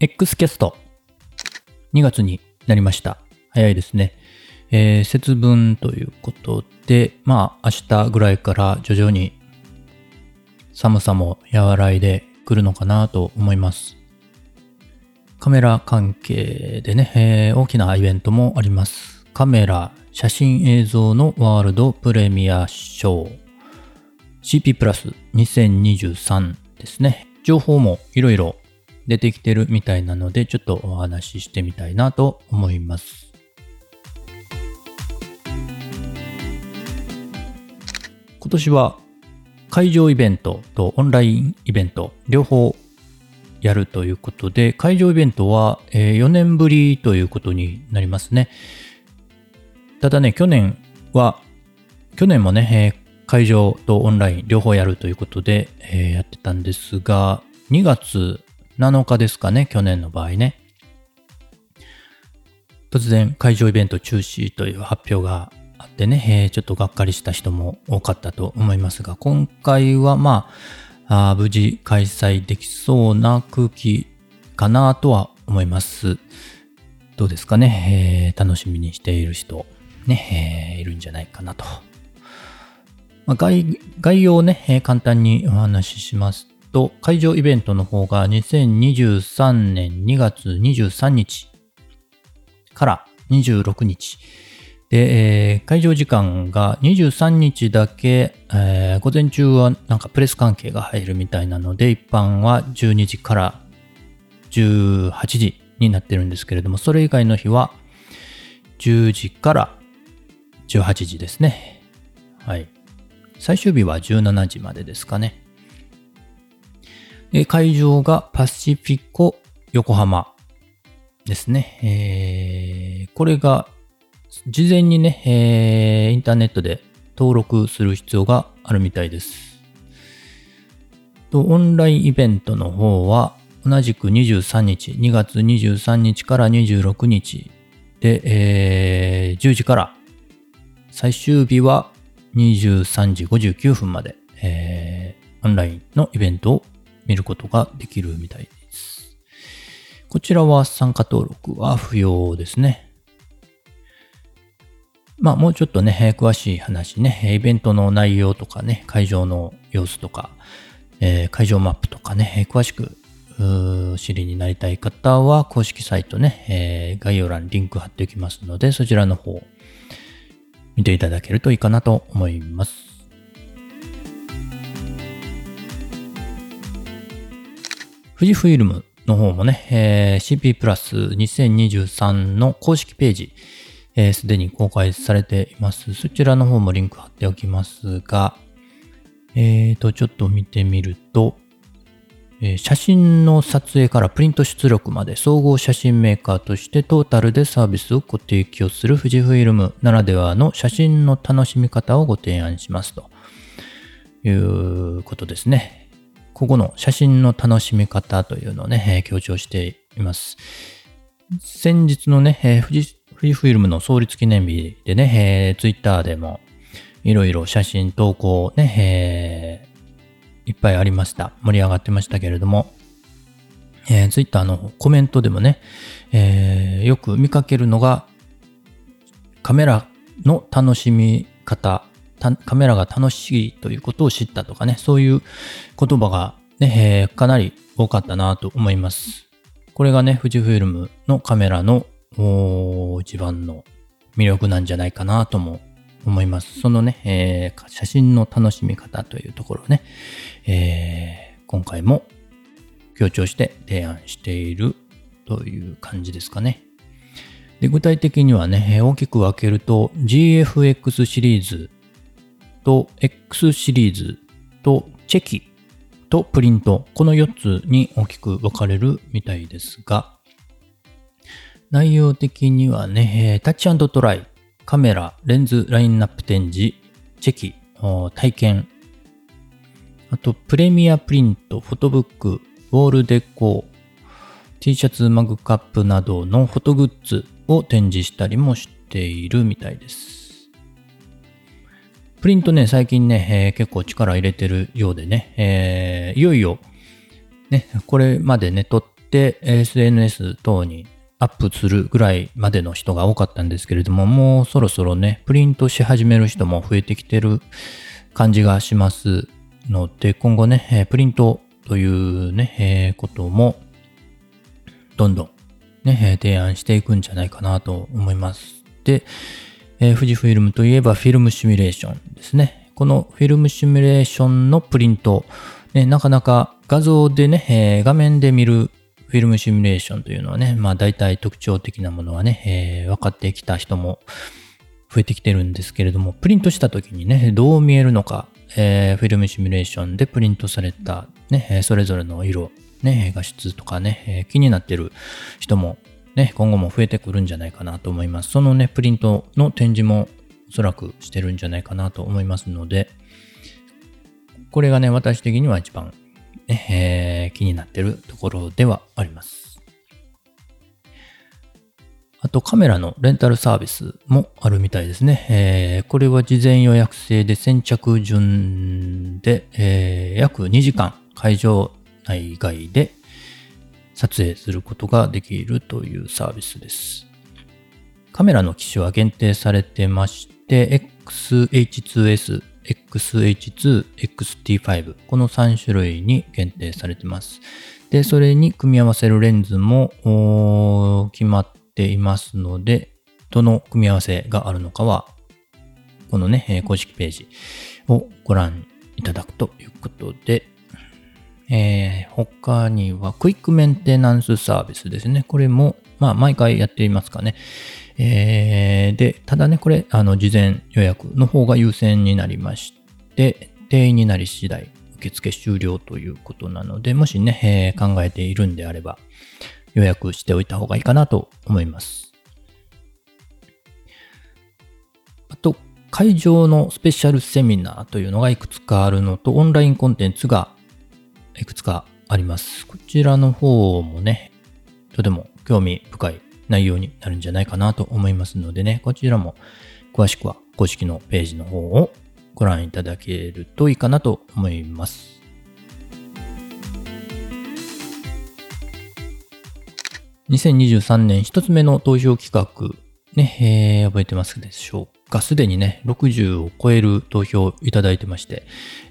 X キャスト2月になりました。早いですね。えー節分ということで、まあ明日ぐらいから徐々に寒さも和らいでくるのかなと思います。カメラ関係でね、えー大きなイベントもあります。カメラ、写真映像のワールドプレミア賞 CP プラス2023ですね。情報もいろいろ出てきてるみたいなので、ちょっとお話ししてみたいなと思います。今年は会場イベントとオンラインイベント両方やるということで、会場イベントは4年ぶりということになりますね。ただね、去年は、去年もね、会場とオンライン両方やるということで、やってたんですが、2月7日ですかね、去年の場合ね。突然会場イベント中止という発表があってね、えちょっとがっかりした人も多かったと思いますが、今回はまあ、あ無事開催できそうな空気かなとは思います。どうですかね、えー楽しみにしている人、ね、えーいるんじゃないかなと。まあ概概要をね、え簡単にお話ししますと、会場イベントの方が2023年2月23日から26日。で、えー会場時間が23日だけ、えー午前中はなんかプレス関係が入るみたいなので、一般は12時から18時になってるんですけれども、それ以外の日は10時から18時ですね。はい。最終日は17時までですかね。で会場がパシフィコ横浜ですね。えーこれが事前にね、えーインターネットで登録する必要があるみたいです。と、オンラインイベントの方は同じく23日、2月23日から26日で、えー10時から最終日は23時59分まで、えーオンラインのイベントを見ることができるみたいです。こちらは参加登録は不要ですね。まあもうちょっとね、詳しい話ね、イベントの内容とかね、会場の様子とか、えー会場マップとかね、詳しく知りになりたい方は公式サイトね、えー概要欄にリンク貼っておきますので、そちらの方見ていただけるといいかなと思います。富士フイルムの方もね、えー CP プラス2023の公式ページ、えーすでに公開されています。そちらの方もリンク貼っておきますが、えーと、ちょっと見てみると、えー写真の撮影からプリント出力まで総合写真メーカーとしてトータルでサービスをご提供する富士フイルムならではの写真の楽しみ方をご提案しますということですね。ここの写真の楽しみ方というのをね、強調しています。先日のね、え富士富士フイルムの創立記念日でね、えー、ツイッターでもいろいろ写真投稿ね、えいっぱいありました。盛り上がってましたけれども、えー、ツイッターのコメントでもね、えーよく見かけるのが、カメラの楽しみ方、カメラが楽しいということを知ったとかね、そういう言葉がね、えーかなり多かったなと思います。これがね、富士フイルムのカメラの一番の魅力なんじゃないかなとも思います。そのね、えー写真の楽しみ方というところをね、えー今回も強調して提案しているという感じですかね。で具体的にはね、大きく分けると GFX シリーズと X シリーズとチェキとプリント、この4つに大きく分かれるみたいですが、内容的にはね、タッチトライ、カメラ、レンズ、ラインナップ展示、チェキ、体験、あと、プレミアプリント、フォトブック、ウォールデコ、T シャツ、マグカップなどのフォトグッズを展示したりもしているみたいです。プリントね、最近ね、えー結構力入れてるようでね、えーいよいよ、ね、これまでね、撮って SNS 等にアップするぐらいまでの人が多かったんですけれども、もうそろそろね、プリントし始める人も増えてきてる感じがしますので、今後ねえ、プリントというね、えこともどんどんね、提案していくんじゃないかなと思います。で、えー、富士フィルムといえばフィルムシミュレーションですね。このフィルムシミュレーションのプリント、ね、なかなか画像でね、えー、画面で見るフィルムシミュレーションというのはね、まあ大体特徴的なものはね、えー、分かってきた人も増えてきてるんですけれども、プリントした時にね、どう見えるのか、えー、フィルムシミュレーションでプリントされたね、それぞれの色、ね、画質とかね、気になってる人もね、今後も増えてくるんじゃないかなと思います。そのね、プリントの展示もおそらくしてるんじゃないかなと思いますので、これがね、私的には一番えー、気になってるところではあります。あとカメラのレンタルサービスもあるみたいですね。えー、これは事前予約制で先着順で、えー、約2時間会場内外で撮影することができるというサービスです。カメラの機種は限定されてまして、XH2S XH2、XT5 この3種類に限定されてます。で、それに組み合わせるレンズも決まっていますので、どの組み合わせがあるのかは、このね、公式ページをご覧いただくということで、えー、他にはクイックメンテナンスサービスですね。これも、まあ、毎回やっていますかね。えー、で、ただね、これ、あの、事前予約の方が優先になりまして、定員になり次第、受付終了ということなので、もしね、えー、考えているんであれば、予約しておいた方がいいかなと思います。あと、会場のスペシャルセミナーというのがいくつかあるのと、オンラインコンテンツがいくつかあります。こちらの方もね、とても興味深い内容になるんじゃないかなと思いますのでね、こちらも詳しくは公式のページの方をご覧いただけるといいかなと思います。2023年一つ目の投票企画、ね、えー、覚えてますでしょうか？かすでにね、60を超える投票いただいてまして、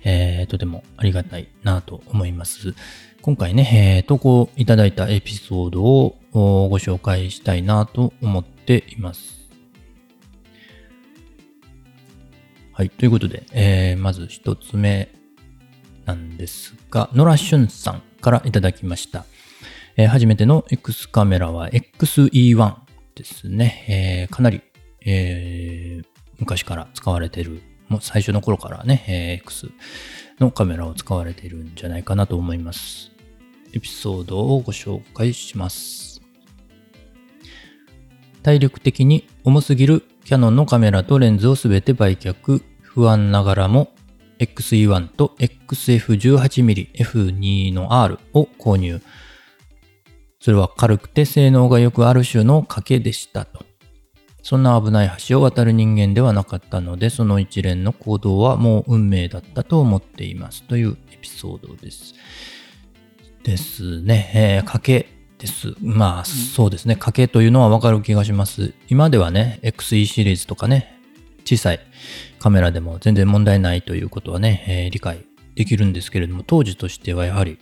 えー、とてもありがたいなと思います。今回ね、えー、投稿いただいたエピソードをご紹介したいなと思っています。はい。ということで、えー、まず一つ目なんですが、野良俊さんからいただきました。えー、初めての X カメラは XE1 ですね。えー、かなり、えー、昔から使われてる、もう最初の頃からね、え、X のカメラを使われているんじゃないかなと思います。エピソードをご紹介します。体力的に重すぎるキャノンのカメラとレンズをすべて売却、不安ながらも XE1 と XF18mm F2 の R を購入。それは軽くて性能がよくある種の賭けでしたと。そんな危ない橋を渡る人間ではなかったので、その一連の行動はもう運命だったと思っていますというエピソードです。ですね。えー、賭けです。まあ、そうですね。賭けというのはわかる気がします。今ではね、XE シリーズとかね、小さいカメラでも全然問題ないということはね、えー、理解できるんですけれども、当時としてはやはり、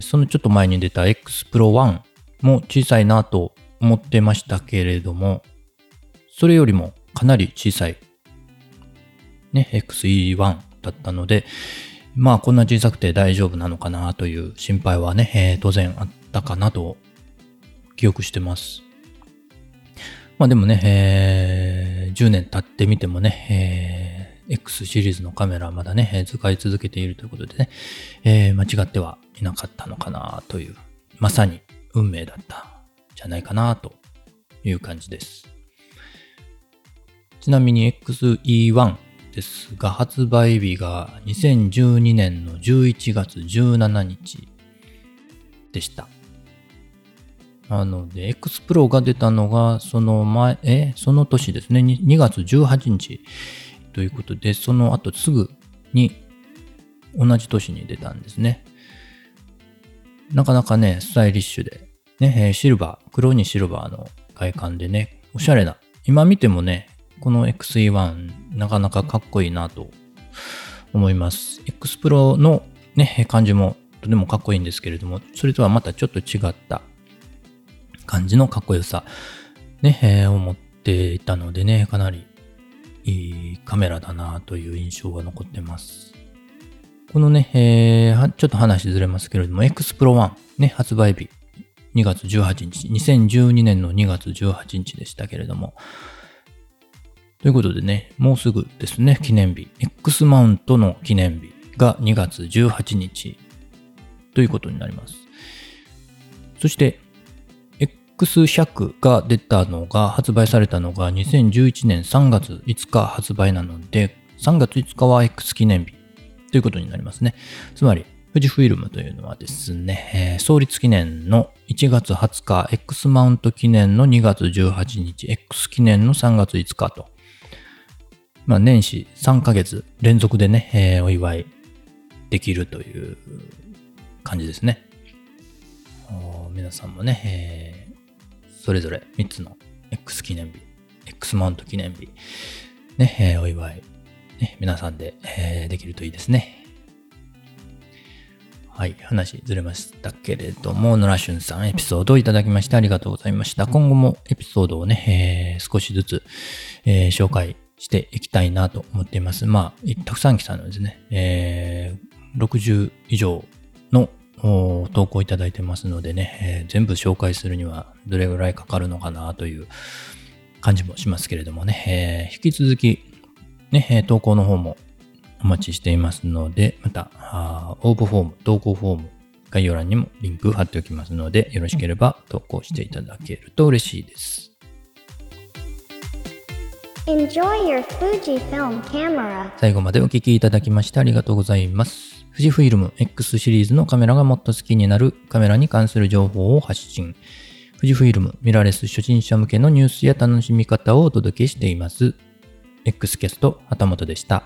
そのちょっと前に出た X Pro 1も小さいなと思ってましたけれども、それよりもかなり小さい、ね、XE1 だったので、まあこんな小さくて大丈夫なのかなという心配はね、えー、当然あったかなと記憶してます。まあでもね、えー、10年経ってみてもね、えー、X シリーズのカメラはまだね、使い続けているということでね、えー、間違ってはいなかったのかなという、まさに運命だったんじゃないかなという感じです。ちなみに XE1 ですが、発売日が2012年の11月17日でした。なので、X Pro が出たのが、その前、え、その年ですね、2月18日ということで、その後すぐに同じ年に出たんですね。なかなかね、スタイリッシュで、ね、シルバー、黒にシルバーの外観でね、おしゃれな。今見てもね、この XE1 なかなかかっこいいなと思います。X Pro のね、感じもとてもかっこいいんですけれども、それとはまたちょっと違った感じのかっこよさ、ね、えー思っていたのでね、かなりいいカメラだなという印象が残ってます。このね、えーちょっと話ずれますけれども、X Pro 1、ね、発売日、2月18日、2012年の2月18日でしたけれども、ということでね、もうすぐですね、記念日、X マウントの記念日が2月18日ということになります。そして、X100 が出たのが、発売されたのが2011年3月5日発売なので、3月5日は X 記念日ということになりますね。つまり、富士フイルムというのはですね、えー創立記念の1月20日、X マウント記念の2月18日、X 記念の3月5日と、まあ年始3ヶ月連続でね、えーお祝いできるという感じですね。皆さんもね、えーそれぞれ3つの X 記念日、X マウント記念日、ね、えーお祝い、ね、皆さんで、えーできるといいですね。はい、話ずれましたけれども、野良俊さんエピソードをいただきましてありがとうございました。今後もエピソードをね、えー少しずつ、えー紹介していきたいなと思っています。まあ、たくさん来たのですね、えー60以上の投稿いただいてますのでね、えー全部紹介するにはどれぐらいかかるのかなという感じもしますけれどもね、えー引き続き、ね、投稿の方もお待ちしていますので、また、ー応募フォーム、投稿フォーム、概要欄にもリンク貼っておきますので、よろしければ投稿していただけると嬉しいです。最後までお聴きいただきましてありがとうございます。富士フィルム X シリーズのカメラがもっと好きになるカメラに関する情報を発信。富士フィルムミラーレス初心者向けのニュースや楽しみ方をお届けしています。X キャスト、旗本でした。